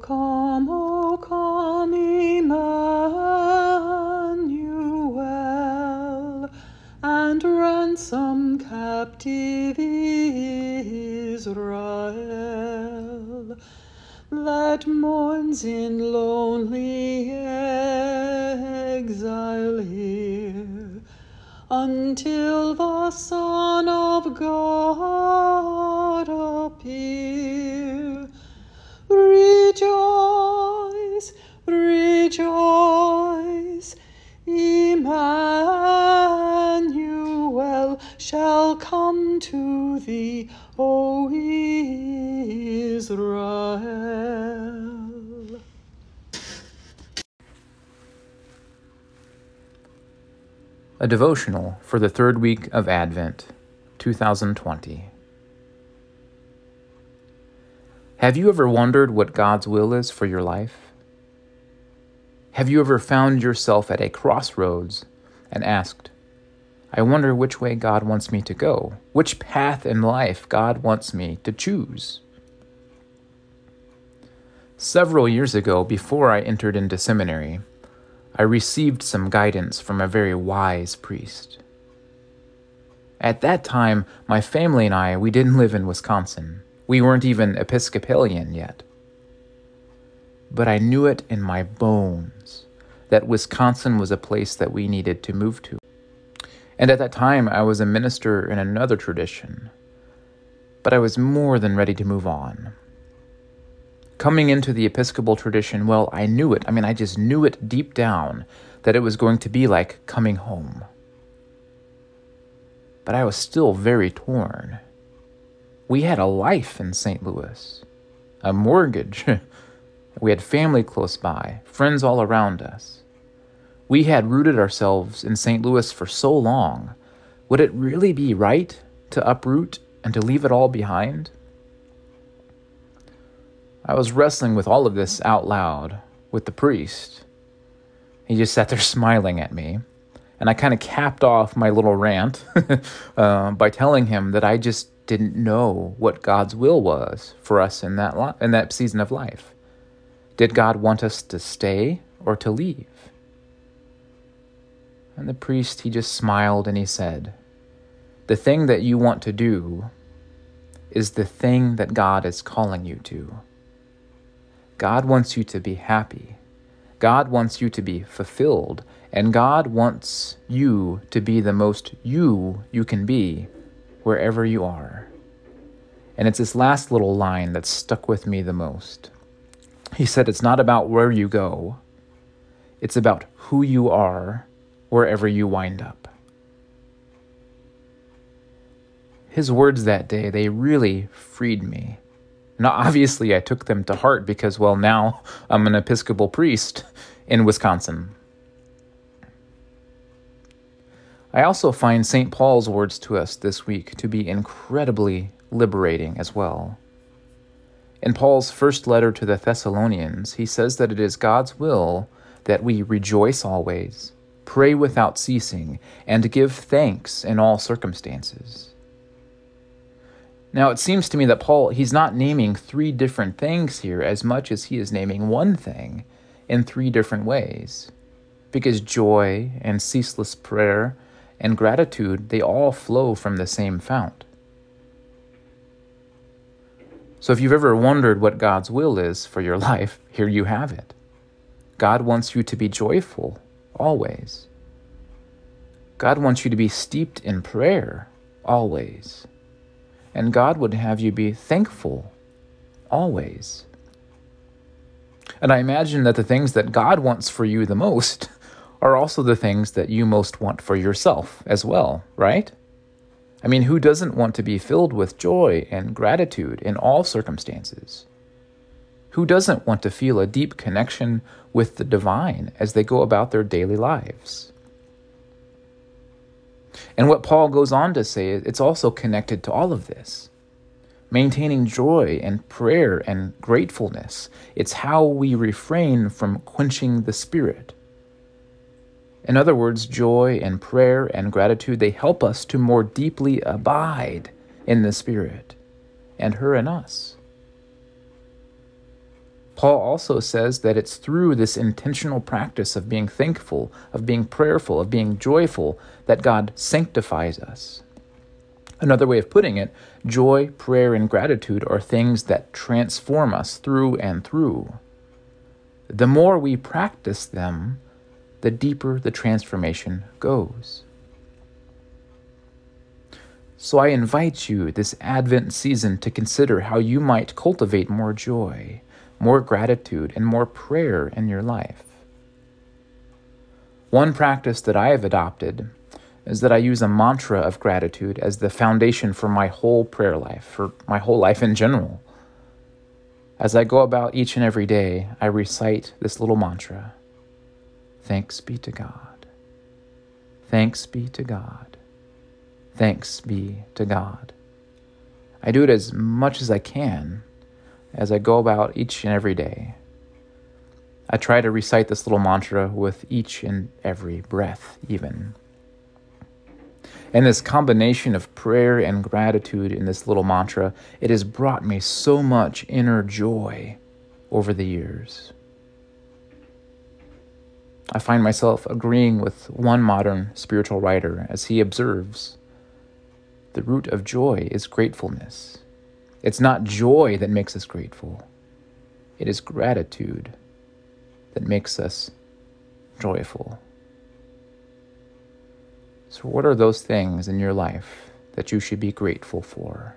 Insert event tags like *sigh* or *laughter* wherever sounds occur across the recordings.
come, O come, Emmanuel, and ransom captive Israel that mourns in lonely exile here until the Son of God appear. Rejoice, Emmanuel shall come to thee, O Israel. A devotional for the third week of Advent, 2020. Have you ever wondered what God's will is for your life? Have you ever found yourself at a crossroads and asked, I wonder which way God wants me to go, which path in life God wants me to choose? Several years ago, before I entered into seminary, I received some guidance from a very wise priest. At that time, my family and I, we didn't live in Wisconsin. We weren't even Episcopalian yet. But I knew it in my bones that Wisconsin was a place that we needed to move to. And at that time, I was a minister in another tradition. But I was more than ready to move on. Coming into the Episcopal tradition, well, I knew it. I mean, I just knew it deep down that it was going to be like coming home. But I was still very torn. We had a life in St. Louis, a mortgage. *laughs* we had family close by, friends all around us. We had rooted ourselves in St. Louis for so long. Would it really be right to uproot and to leave it all behind? I was wrestling with all of this out loud with the priest. He just sat there *laughs* smiling at me. And I kind of capped off my little rant *laughs* uh, by telling him that I just didn't know what God's will was for us in that li- in that season of life. Did God want us to stay or to leave? And the priest he just smiled and he said, "The thing that you want to do is the thing that God is calling you to. God wants you to be happy. God wants you to be fulfilled, and God wants you to be the most you you can be wherever you are. And it's this last little line that stuck with me the most. He said, It's not about where you go, it's about who you are wherever you wind up. His words that day, they really freed me. Now, *laughs* obviously, I took them to heart because, well, now *laughs* I'm an Episcopal priest in Wisconsin. I also find St. Paul's words to us this week to be incredibly liberating as well. In Paul's first letter to the Thessalonians, he says that it is God's will that we rejoice always, pray without ceasing, and give thanks in all circumstances. Now, it seems to me that Paul, he's not naming three different things here as much as he is naming one thing in three different ways. Because joy and ceaseless prayer and gratitude, they all flow from the same fount. So if you've ever wondered what God's will is for your *laughs* life, here you have it. God wants you to be joyful always. God wants you to be steeped in prayer always. And God would have you be thankful always. And I imagine that the things that God wants for you the most *laughs* are also the things that you most want for yourself as well, right? I mean, who doesn't want to be filled with joy and gratitude in all circumstances? Who doesn't want to feel a deep connection with the divine as they go about their daily lives? And what Paul goes on to say, it's also connected to all of this. Maintaining joy and prayer and gratefulness, it's how we refrain from quenching the spirit. In other words, joy and prayer and gratitude, they help us to more deeply abide in the Spirit and her in us. Paul also says that it's through this intentional practice of being thankful, of being prayerful, of being joyful, that God sanctifies us. Another way of putting it, joy, prayer, and gratitude are things that transform us through and through. The more we practice them, the deeper the transformation goes. So I invite you this Advent season to consider how you might cultivate more joy, more gratitude, and more prayer in your life. One practice that I have adopted is that I use a mantra of gratitude as the foundation for my whole prayer life, for my whole life in general. As I go about each and every day, I recite this little mantra Thanks be to God. Thanks be to God. Thanks be to God. I do it as much as I can as I go about each and every day. I try to recite this little mantra with each and every breath, even. And this combination of prayer and gratitude in this little mantra, it has brought me so much inner joy over the years. I find myself agreeing with one modern spiritual writer as he observes the root of joy is gratefulness. It's not joy that makes us grateful, it is gratitude that makes us joyful. So, what are those things in your life that you should be grateful for?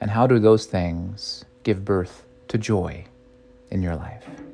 And how do those things give birth to joy in your life?